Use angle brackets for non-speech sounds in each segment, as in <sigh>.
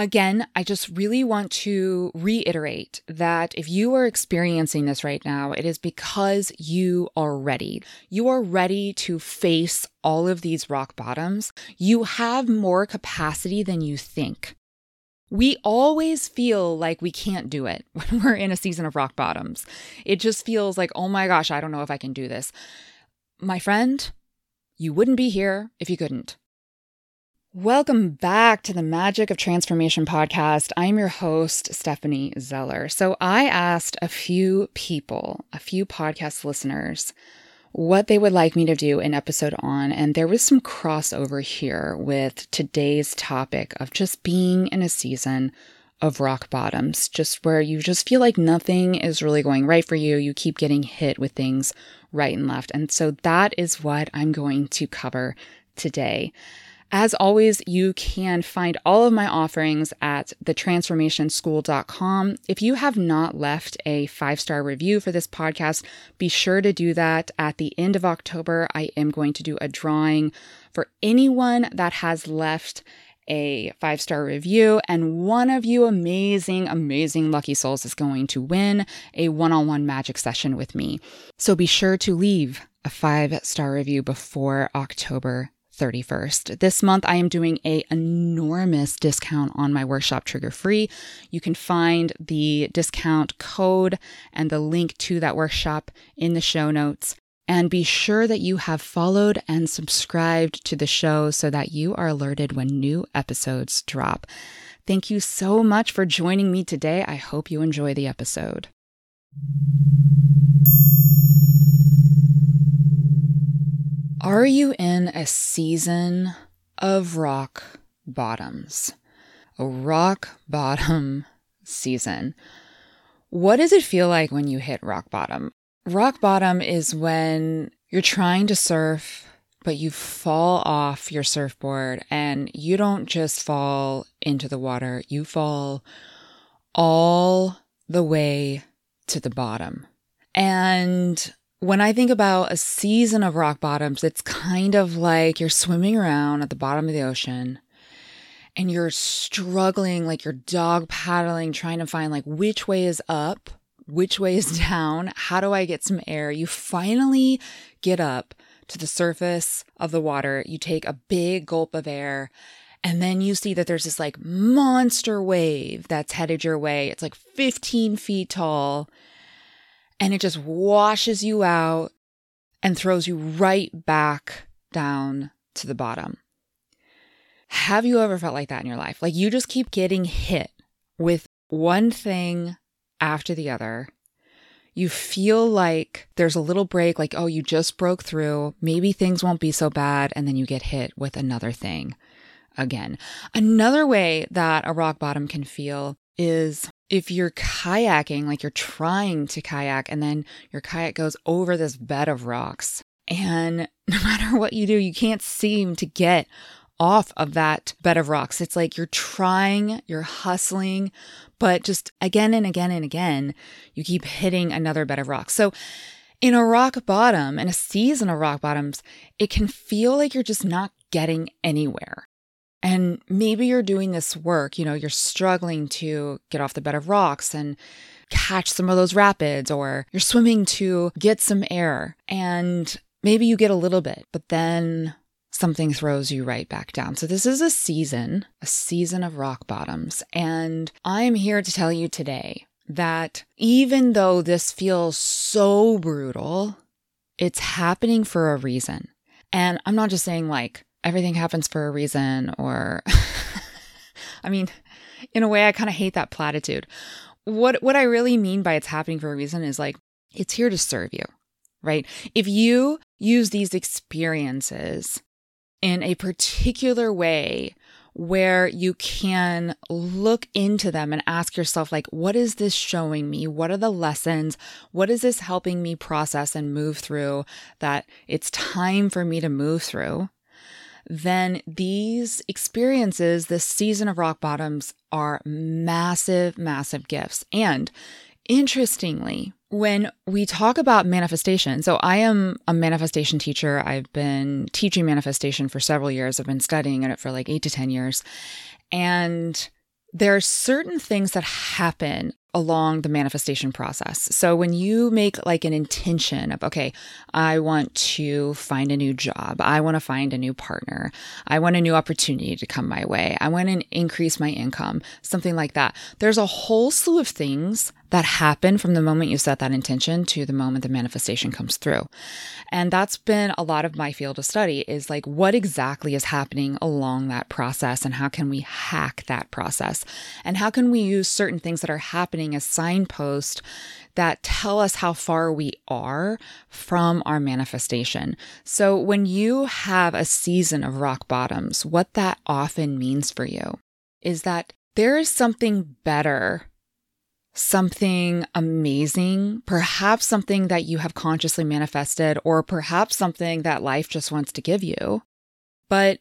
Again, I just really want to reiterate that if you are experiencing this right now, it is because you are ready. You are ready to face all of these rock bottoms. You have more capacity than you think. We always feel like we can't do it <laughs> when we're in a season of rock bottoms. It just feels like, oh my gosh, I don't know if I can do this. My friend, you wouldn't be here if you couldn't. Welcome back to the Magic of Transformation podcast. I'm your host, Stephanie Zeller. So, I asked a few people, a few podcast listeners, what they would like me to do an episode on, and there was some crossover here with today's topic of just being in a season of rock bottoms, just where you just feel like nothing is really going right for you. You keep getting hit with things right and left. And so, that is what I'm going to cover today. As always, you can find all of my offerings at thetransformationschool.com. If you have not left a five star review for this podcast, be sure to do that. At the end of October, I am going to do a drawing for anyone that has left a five star review, and one of you amazing, amazing lucky souls is going to win a one on one magic session with me. So be sure to leave a five star review before October 31st. This month, I am doing a enormous discount on my workshop Trigger Free. You can find the discount code and the link to that workshop in the show notes. And be sure that you have followed and subscribed to the show so that you are alerted when new episodes drop. Thank you so much for joining me today. I hope you enjoy the episode. Are you in a season of rock bottoms? A rock bottom <laughs> season. What does it feel like when you hit rock bottom? Rock bottom is when you're trying to surf, but you fall off your surfboard and you don't just fall into the water, you fall all the way to the bottom. And when I think about a season of rock bottoms, it's kind of like you're swimming around at the bottom of the ocean and you're struggling, like you're dog paddling, trying to find like which way is up, which way is <laughs> down, how do I get some air? You finally get up to the surface of the water. You take a big gulp of air and then you see that there's this like monster wave that's headed your way. It's like 15 feet tall and it just washes you out and throws you right back down to the bottom. Have you ever felt like that in your life? Like you just keep getting hit with one thing after the other. You feel like there's a little break, like, oh, you just broke through. Maybe things won't be so bad. And then you get hit with another thing again. Another way that a rock bottom can feel is if you're kayaking, like you're trying to kayak, and then your kayak goes over this bed of rocks, and <laughs> no matter what you do, you can't seem to get off of that bed of rocks. It's like you're trying, you're hustling, but just again and again and again, you keep hitting another bed of rocks. So, in a rock bottom, in a season of rock bottoms, it can feel like you're just not getting anywhere. And maybe you're doing this work, you know, you're struggling to get off the bed of rocks and catch some of those rapids, or you're swimming to get some air. And maybe you get a little bit, but then something throws you right back down. So, this is a season, a season of rock bottoms. And I'm here to tell you today that even though this feels so brutal, it's happening for a reason. And I'm not just saying like, everything happens for a reason or <laughs> I mean, in a way I kind of hate that platitude. What what I really mean by it's happening for a reason is like it's here to serve you, right? If you use these experiences in a particular way where you can look into them and ask yourself like what is this showing me what are the lessons what is this helping me process and move through that it's time for me to move through then these experiences, this season of rock bottoms, are massive, massive gifts. And interestingly, when we talk about manifestation, so I am a manifestation teacher. I've been teaching manifestation for several years. I've been studying it for like eight to 10 years. And there are certain things that happen along the manifestation process. So when you make like an intention of, okay, I want to find a new job. I want to find a new partner. I want a new opportunity to come my way. I want to increase my income, something like that. There's a whole slew of things that happen from the moment you set that intention to the moment the manifestation comes through. And that's been a lot of my field of study is like what exactly is happening along that process and how can we hack that process? And how can we use certain things that are happening as signposts that tell us how far we are from our manifestation. So when you have a season of rock bottoms, what that often means for you is that there is something better something amazing, perhaps something that you have consciously manifested, or perhaps something that life just wants to give you, but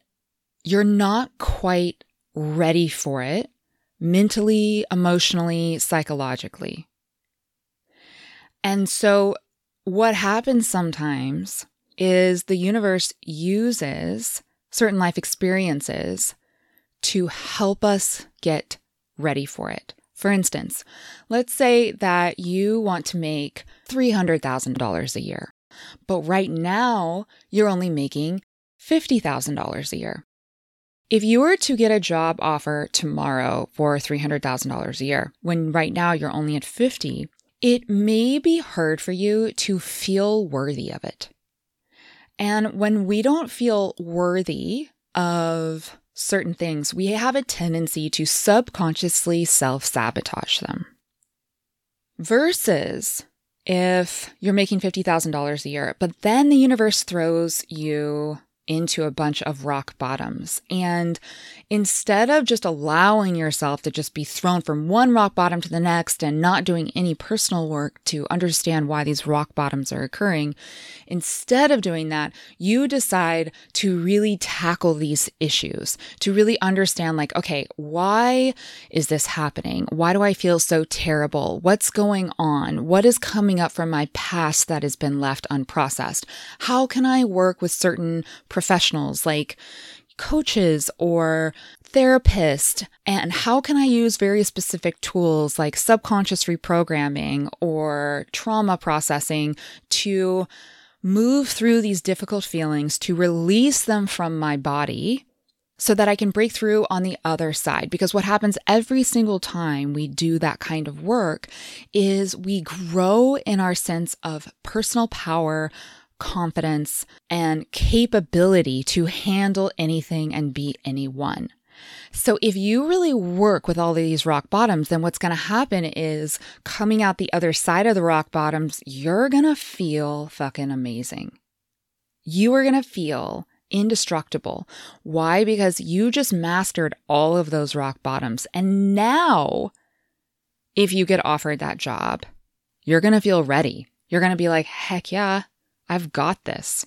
you're not quite ready for it mentally, emotionally, psychologically. And so, what happens sometimes is the universe uses certain life experiences to help us get ready for it. For instance, let's say that you want to make $300,000 a year, but right now you're only making $50,000 a year. If you were to get a job offer tomorrow for $300,000 a year, when right now you're only at 50, it may be hard for you to feel worthy of it. And when we don't feel worthy of certain things, we have a tendency to subconsciously self sabotage them. Versus if you're making $50,000 a year, but then the universe throws you into a bunch of rock bottoms. And instead of just allowing yourself to just be thrown from one rock bottom to the next and not doing any personal work to understand why these rock bottoms are occurring, instead of doing that, you decide to really tackle these issues, to really understand, like, okay, why is this happening? Why do I feel so terrible? What's going on? What is coming up from my past that has been left unprocessed? How can I work with certain professionals like coaches or therapists and how can I use very specific tools like subconscious reprogramming or trauma processing to move through these difficult feelings to release them from my body so that I can break through on the other side. Because what happens every single time we do that kind of work is we grow in our sense of personal power, confidence, and capability to handle anything and be anyone. So, if you really work with all these rock bottoms, then what's going to happen is coming out the other side of the rock bottoms, you're going to feel fucking amazing. You are going to feel indestructible. Why? Because you just mastered all of those rock bottoms. And now, if you get offered that job, you're going to feel ready. You're going to be like, heck yeah, I've got this.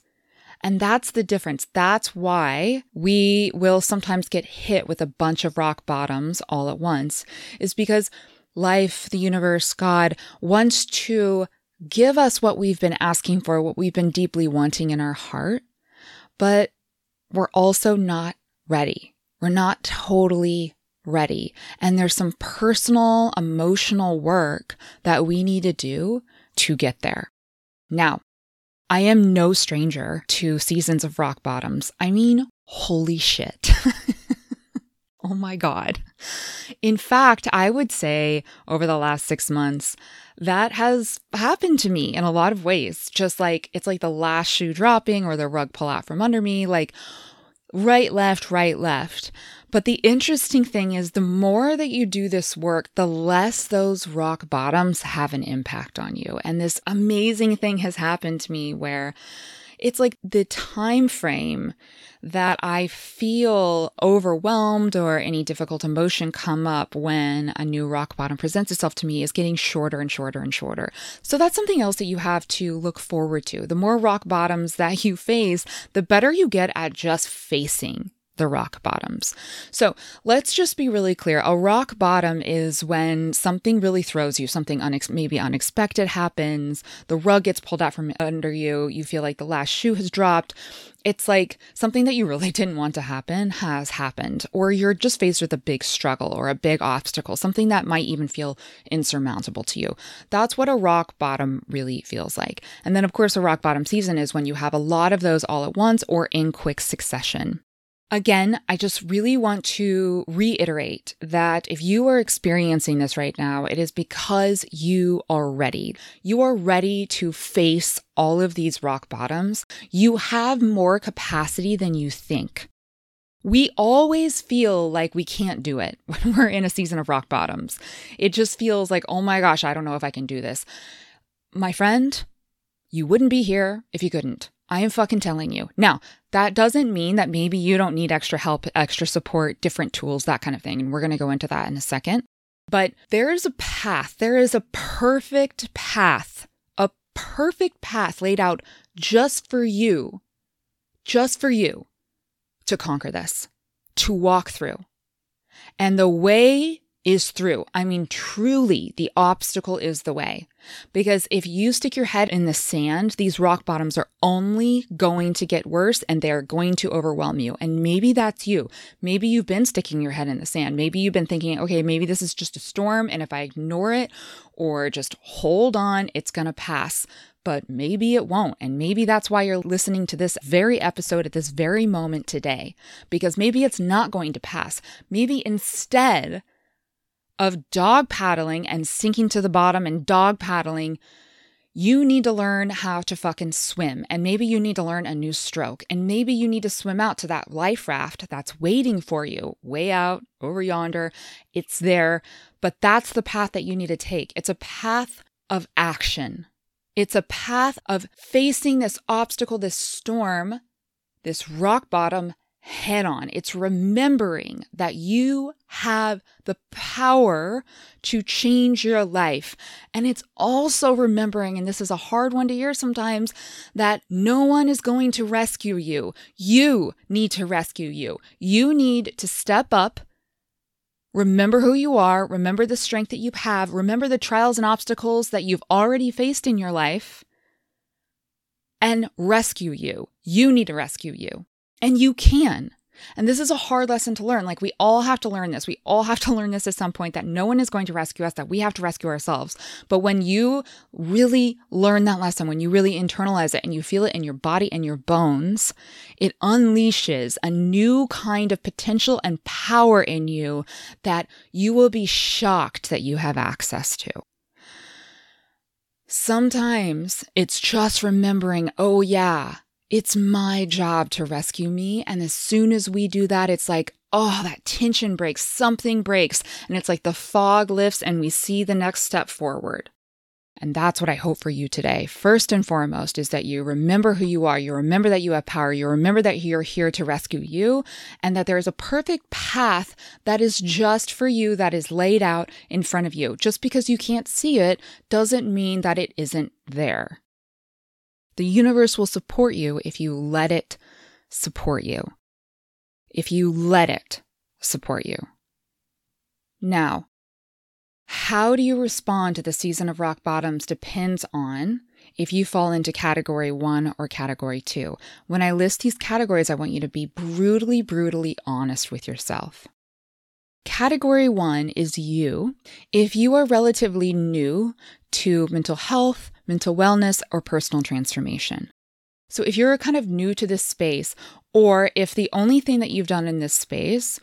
And that's the difference. That's why we will sometimes get hit with a bunch of rock bottoms all at once, is because life, the universe, God wants to give us what we've been asking for, what we've been deeply wanting in our heart, but we're also not ready. We're not totally ready. And there's some personal, emotional work that we need to do to get there. Now, I am no stranger to seasons of rock bottoms. I mean, holy shit. <laughs> oh my God. In fact, I would say over the last six months, that has happened to me in a lot of ways. Just like it's like the last shoe dropping or the rug pull out from under me, like right, left, right, left. But the interesting thing is, the more that you do this work, the less those rock bottoms have an impact on you. And this amazing thing has happened to me where it's like the time frame that I feel overwhelmed or any difficult emotion come up when a new rock bottom presents itself to me is getting shorter and shorter and shorter. So that's something else that you have to look forward to. The more rock bottoms that <laughs> you face, the better you get at just facing the rock bottoms. So let's just be really clear. A rock bottom is when something really throws you, something unex- maybe unexpected happens, the rug gets pulled out from under you, you feel like the last shoe has dropped. It's like something that you really <laughs> didn't want to happen has happened, or you're just faced with a big struggle or a big obstacle, something that might even feel insurmountable to you. That's what a rock bottom really feels like. And then, of course, a rock bottom season is when you have a lot of those all at once or in quick succession. Again, I just really want to reiterate that if you are experiencing this right now, it is because you are ready. You are ready to face all of these rock bottoms. You have more capacity than you think. We always feel like we can't do it <laughs> when we're in a season of rock bottoms. It just feels like, oh my gosh, I don't know if I can do this. My friend, you wouldn't be here if you couldn't. I am fucking telling you. Now, that doesn't mean that maybe you don't need extra help, extra support, different tools, that kind of thing. And we're going to go into that in a second. But there is a path, there is a perfect path, a perfect path laid out just for you, just for you to conquer this, to walk through. And the way is through. I mean, truly, the obstacle is the way. Because if you stick your head in the sand, these rock bottoms are only going to get worse and they're going to overwhelm you. And maybe that's you. Maybe you've been sticking your head in the sand. Maybe you've been thinking, okay, maybe this is just a storm. And if I ignore it or just hold on, it's going to pass. But maybe it won't. And maybe that's why you're listening to this very episode at this very moment today. Because maybe it's not going to pass. Maybe instead, of dog paddling and sinking to the bottom and dog paddling, you need to learn how to fucking swim. And maybe you need to learn a new stroke. And maybe you need to swim out to that life raft that's waiting for you way out over yonder. It's there. But that's the path that you need to take. It's a path of action. It's a path of facing this obstacle, this storm, this rock bottom head on. It's remembering that you have the power to change your life. And it's also remembering, and this is a hard one to hear sometimes, that no one is going to rescue you. You need to rescue you. You need to step up. Remember who you are. Remember the strength that you have. Remember the trials and obstacles that you've already faced in your life and rescue you. You need to rescue you. And you can. And this is a hard lesson to learn. Like, we all have to learn this. We all have to <laughs> learn this at some point that no one is going to rescue us, that we have to rescue ourselves. But when you really learn that lesson, when you really internalize it and you feel it in your body and your bones, it unleashes a new kind of potential and power in you that you will be shocked that you have access to. Sometimes it's just remembering, oh, yeah, it's my job to rescue me. And as soon as we do that, it's like, oh, that tension breaks, something breaks. And it's like the fog lifts and we see the next step forward. And that's what I hope for you today. First and foremost is that you remember who you are. You remember that you have power. You remember that you're here to rescue you and that there is a perfect path that is just for you, that is laid out in front of you. Just because you can't see it doesn't mean that it isn't there. The universe will support you if you let it support you. If you let it support you. Now, how do you respond to the season of rock bottoms depends on if you fall into category one or category two. When I list these categories, I want you to be brutally, brutally honest with yourself. Category one is you. If you are relatively new to mental health, mental wellness, or personal transformation. So, if you're kind of new to this space, or if the only thing that you've done in this space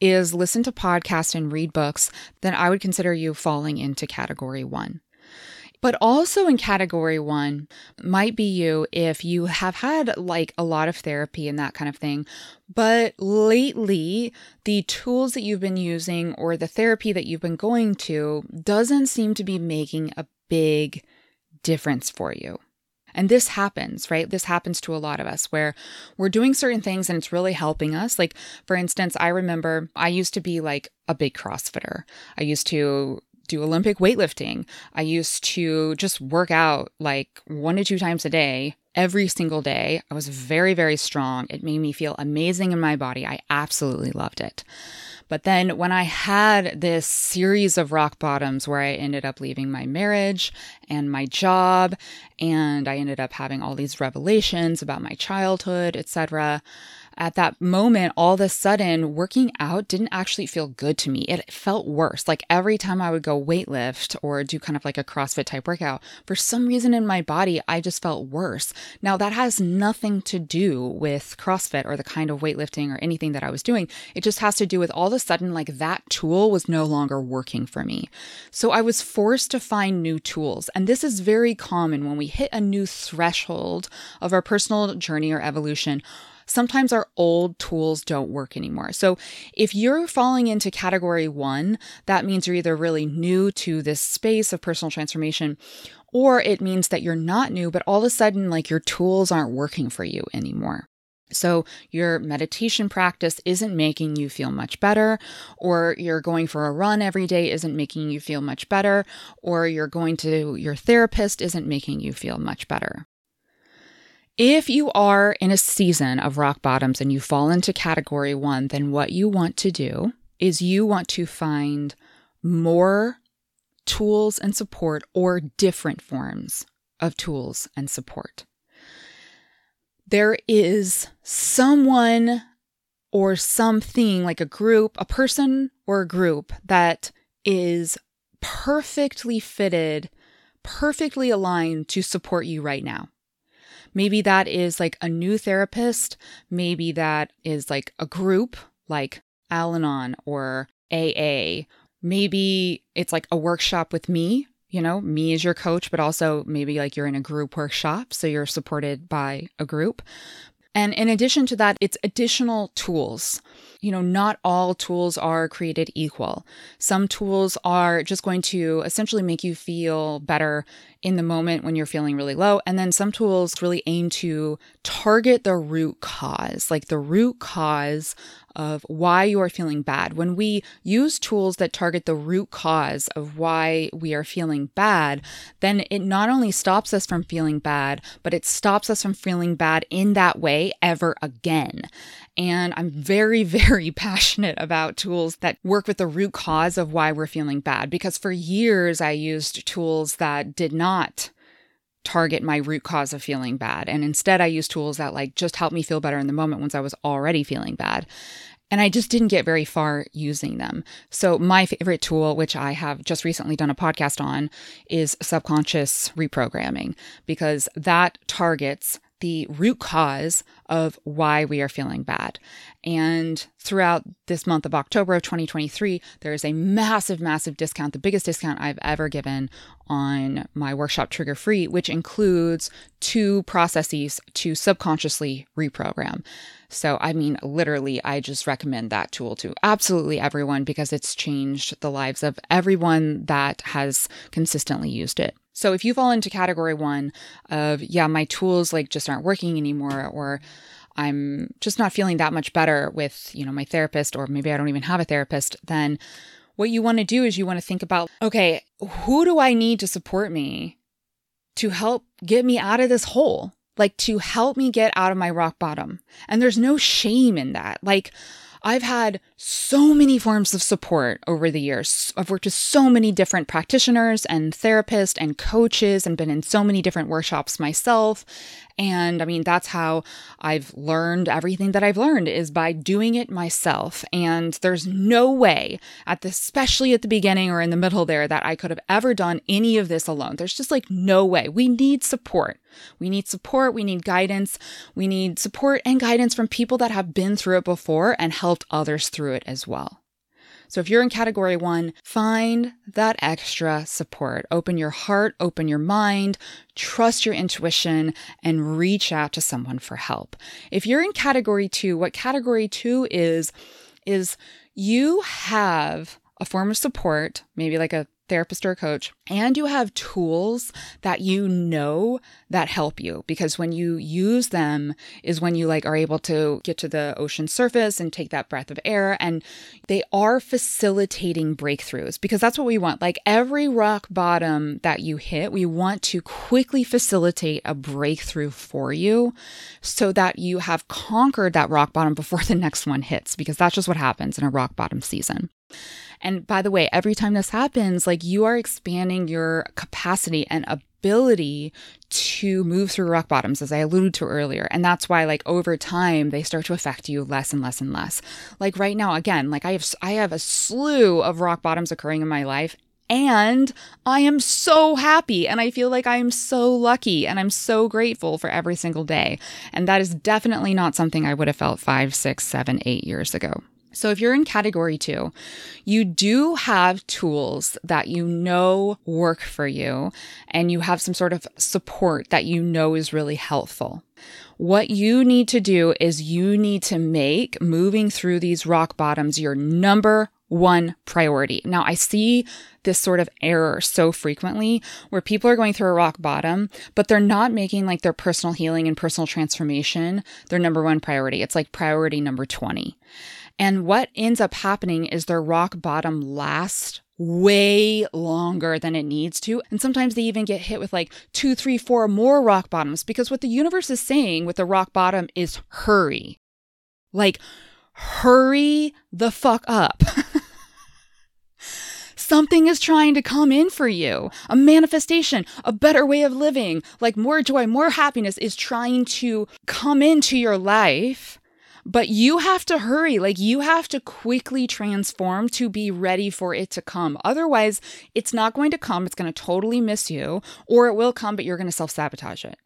is listen to podcasts and read books, then I would consider you falling into category one. But also in category one might be you if you have had like a lot of therapy and that kind of thing. But lately, the tools that you've been using or the therapy that you've been going to doesn't seem to be making a big difference for you. And this happens, right? This happens to a lot of us where we're doing certain things and it's really helping us. Like, for instance, I remember I used to be like a big CrossFitter. I used to do Olympic weightlifting. I used to just work out like one to two times a day every single day. I was very, very strong. It made me feel amazing in my body. I absolutely loved it. But then when I had this series of rock bottoms where I ended up leaving my marriage and my job, and I ended up having all these revelations about my childhood, etc at that moment, all of a sudden, working out didn't actually feel good to me. It felt worse. Like every time I would go weightlift or do kind of like a CrossFit type workout, for some reason in my body, I just felt worse. Now, that has nothing to do with CrossFit or the kind of weightlifting or anything that I was doing. It just has to do with all of a sudden, like that tool was no longer working for me. So I was forced to find new tools. And this is very common when we hit a new threshold of our personal journey or evolution sometimes our old tools don't work anymore. So if you're falling into category one, that means you're either really new to this space of personal transformation or it means that you're not new, but all of a sudden, like your tools aren't working for you anymore. So, your meditation practice isn't making you feel much better, or you're going for a run every day isn't making you feel much better, or you're going to your therapist isn't making you feel much better. If you are in a season of rock bottoms and you fall into category one, then what you want to do is you want to find more tools and support or different forms of tools and support. There is someone or something like a group, a person or a group that is perfectly fitted, perfectly aligned to support you right now. Maybe that is like a new therapist. Maybe that is like a group like Al Anon or AA. Maybe it's like a workshop with me, you know, me as your coach, but also maybe like you're in a group workshop. So you're supported by a group. And in addition to that, it's additional tools. You know, not all tools are created equal. Some tools are just going to essentially make you feel better in the moment when you're feeling really low. And then some tools really aim to target the root cause, like the root cause of why you are feeling bad. When we use tools that target the root cause of why we are feeling bad, then it not only stops us from feeling bad, but it stops us from feeling bad in that way ever again. And I'm very, <laughs> very passionate about tools that work with the root cause of why we're feeling bad because for years I used tools that did not target my root cause of feeling bad. And instead, I use tools that like just help me feel better in the moment once I was already feeling bad. And I just didn't get very far using them. So, my favorite tool, which I have just recently done a podcast on, is subconscious reprogramming because that targets the root cause of why we are feeling bad. And throughout this month of October of 2023, there is a massive, massive discount, the biggest discount I've ever given on my workshop Trigger Free, which includes two processes to subconsciously reprogram. So, I mean, literally, I just recommend that tool to absolutely everyone because it's changed the lives of everyone that has consistently used it. So if you fall into category one of, yeah, my tools like just aren't working anymore, or I'm just not feeling that much better with, you know, my therapist, or maybe I don't even have a therapist, then what you want to do is you want to think about, okay, who do I need to support me to help get me out of this hole? Like to help me get out of my rock bottom. And there's no shame in that. Like, I've had so many forms of support over the years. I've worked with so many different practitioners and therapists and coaches and been in so many different workshops myself. And I mean, that's how I've learned everything that I've learned is by doing it myself. And there's no way at the, especially at the beginning or in the middle there, that I could have ever done any of this alone. There's just like no way. We need support. We need support. We need guidance. We need support and guidance from people that have been through it before and helped others through it as well. So if you're in category one, find that extra support. Open your heart, open your mind, trust your intuition, and reach out to someone for help. If you're in category two, what category two is, is you have a form of support, maybe like a therapist or coach, and you have tools that you know that help you because when you use them is when you like are able to get to the ocean surface and take that breath of air and they are facilitating breakthroughs because that's what we want. Like every rock bottom that you hit, we want to quickly facilitate a breakthrough for you so that you have conquered that rock bottom before <laughs> the next one hits because that's just what happens in a rock bottom season. And by the way, every time this happens, like you are expanding your capacity and ability to move through rock bottoms, as I alluded to earlier. And that's why, like, over time, they start to affect you less and less and less. Like right now, again, like I have, I have a slew of rock bottoms occurring in my life. And I am so happy and I feel like I am so lucky and I'm so grateful for every single day. And that is definitely not something I would have felt five, six, seven, eight years ago. So, if you're in category two, you do have tools that you know work for you, and you have some sort of support that you know is really helpful. What you need to do is you need to make moving through these rock bottoms your number one priority. Now, I see this sort of error so frequently where people are going through a rock bottom, but they're not making like their personal healing and personal transformation their number one priority. It's like priority number 20. And what ends up happening is their rock bottom lasts way longer than it needs to. And sometimes they even get hit with like two, three, four more rock bottoms because what the universe is saying with the rock bottom is hurry. Like, hurry the fuck up. <laughs> Something is trying to come in for you. A manifestation, a better way of living, like more joy, more happiness is trying to come into your life but you have to hurry. Like you have to quickly transform to be ready for it to come. Otherwise, it's not going to come. It's going to totally miss you, or it will come, but you're going to self sabotage it.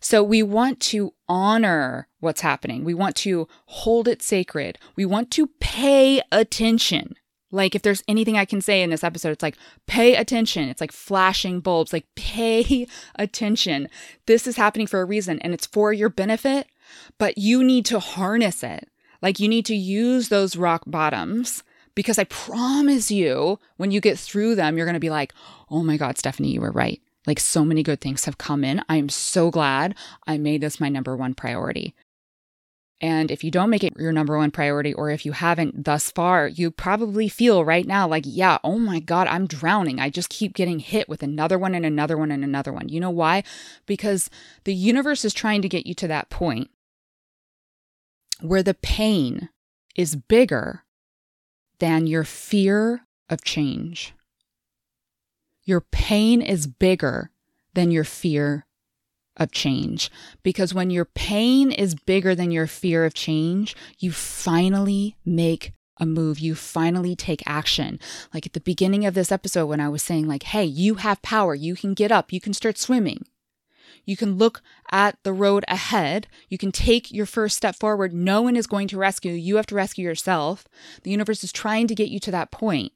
So we want to honor what's happening. We want to hold it sacred. We want to pay attention. Like if there's anything I can say in this episode, it's like pay attention. It's like flashing bulbs, like pay <laughs> attention. This is happening for a reason and it's for your benefit but you need to harness it. Like you need to use those rock bottoms because I promise you, when you get through them, you're going to be like, oh my God, Stephanie, you were right. Like so many good things have come in. I am so glad I made this my number one priority. And if you don't make it your number one priority, or if you haven't thus far, you probably feel right now like, yeah, oh my God, I'm drowning. I just keep getting hit with another one and another one and another one. You know why? Because the universe is trying to get you to that point where the pain is bigger than your fear of change. Your pain is bigger than your fear of change. Because when your pain is bigger than your fear of change, you finally make a move. You finally take action. Like at the beginning of this episode, when I was saying, like, hey, you have power, you can get up, you can start swimming. You can look at the road ahead. You can take your first step forward. No one is going to rescue you. You have to rescue yourself. The universe is trying to get you to that point.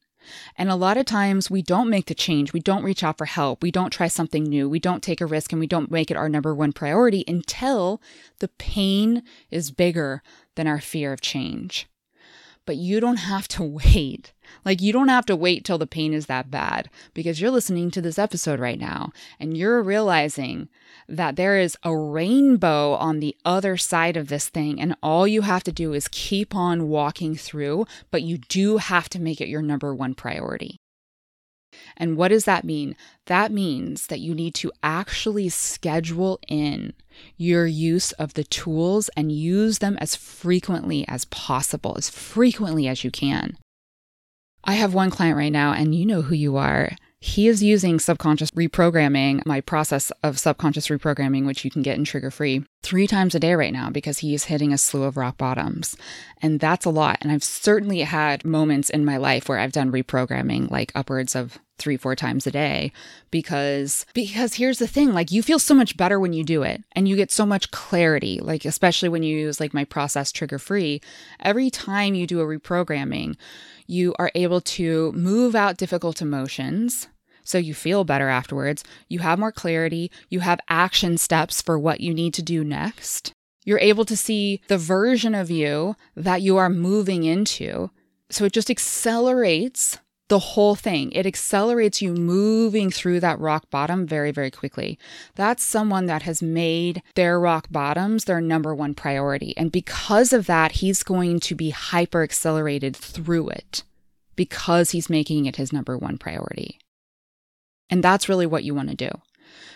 And a lot of times we don't make the change. We don't reach out for help. We don't try something new. We don't take a risk and we don't make it our number one priority until the pain is bigger than our fear of change but you don't have to <laughs> wait. Like, you don't have to wait till the pain is that bad because you're listening to this episode right now and you're realizing that there is a rainbow on the other side of this thing. And all you have to do is keep on walking through, but you do have to make it your number one priority. And what does that mean? That means that you need to actually schedule in your use of the tools and use them as frequently as possible, as frequently as you can. I have one client right now, and you know who you are. He is using subconscious reprogramming, my process of subconscious reprogramming, which you can get in trigger free, three times a day right now because he's hitting a slew of rock bottoms. And that's a lot. And I've certainly had moments in my life where I've done reprogramming like upwards of three four times a day because because here's the thing like you feel so much better when you do it and you get so much clarity like especially when you use like my process trigger free every time you do a reprogramming you are able to move out difficult emotions so you feel better afterwards you have more clarity you have action steps for what you need to do next you're able to see the version of you that you are moving into so it just accelerates the whole thing. It accelerates you moving through that rock bottom very, very quickly. That's someone that has made their rock bottoms their number one priority. And because of that, he's going to be hyper accelerated through it because he's making it his number one priority. And that's really what you want to do.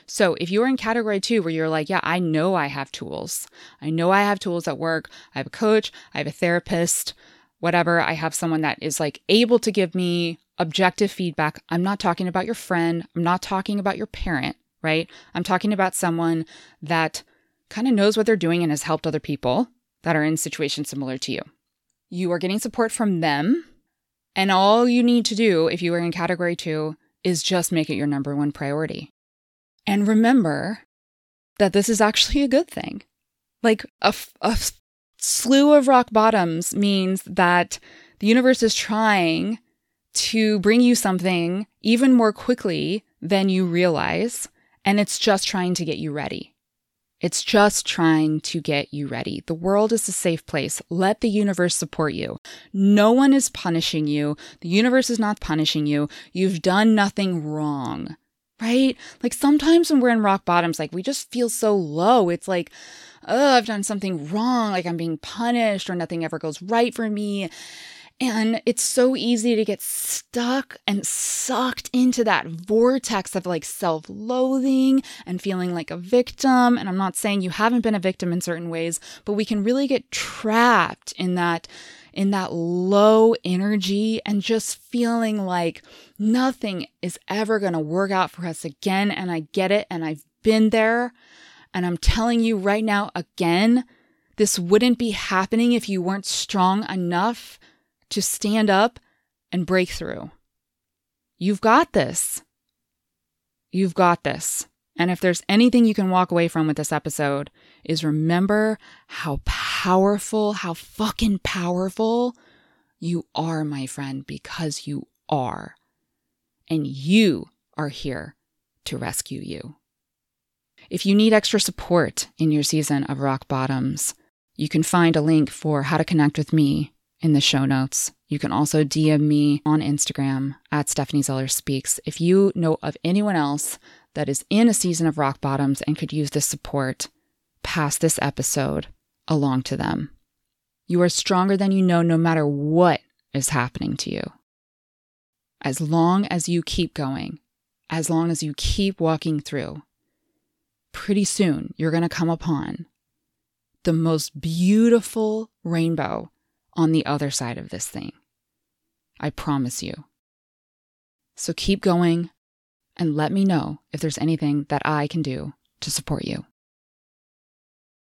So if you're in category two, where you're like, yeah, I know I have tools. I know I have tools at work. I have a coach. I have a therapist whatever. I have someone that is like able to give me objective feedback. I'm not talking about your friend. I'm not talking about your parent, right? I'm talking about someone that kind of knows what they're doing and has helped other people that are in situations similar to you. You are getting support from them. And all you need to do if you are in category two is just make it your number one priority. And remember that this is actually a good thing. Like a, slew of rock bottoms means that the universe is trying to bring you something even more quickly than you realize. And it's just trying to get you ready. It's just trying to get you ready. The world is a safe place. Let the universe support you. No one is punishing you. The universe is not punishing you. You've done nothing wrong, right? Like sometimes when we're in rock bottoms, like we just feel so low. It's like, oh, I've done something wrong, like I'm being punished or nothing ever goes right for me. And it's so easy to get stuck and sucked into that vortex of like self loathing and feeling like a victim. And I'm not saying you haven't been a victim in certain ways, but we can really get trapped in that in that low energy and just feeling like nothing is ever going to work out for us again and I get it and I've been there and I'm telling you right now again, this wouldn't be happening if you weren't strong enough to stand up and break through. You've got this. You've got this. And if there's anything you can walk away from with this episode, is remember how powerful, how fucking powerful you are, my friend, because you are. And you are here to rescue you. If you need extra support in your season of rock bottoms, you can find a link for how to connect with me in the show notes. You can also DM me on Instagram at Stephanie Zeller Speaks. If you know of anyone else that is in a season of rock bottoms and could use this support, pass this episode along to them. You are stronger than you know no matter what is happening to you. As long as you keep going, as long as you keep walking through, pretty soon you're going to come upon the most beautiful rainbow on the other side of this thing. I promise you. So keep going and let me know if there's anything that I can do to support you.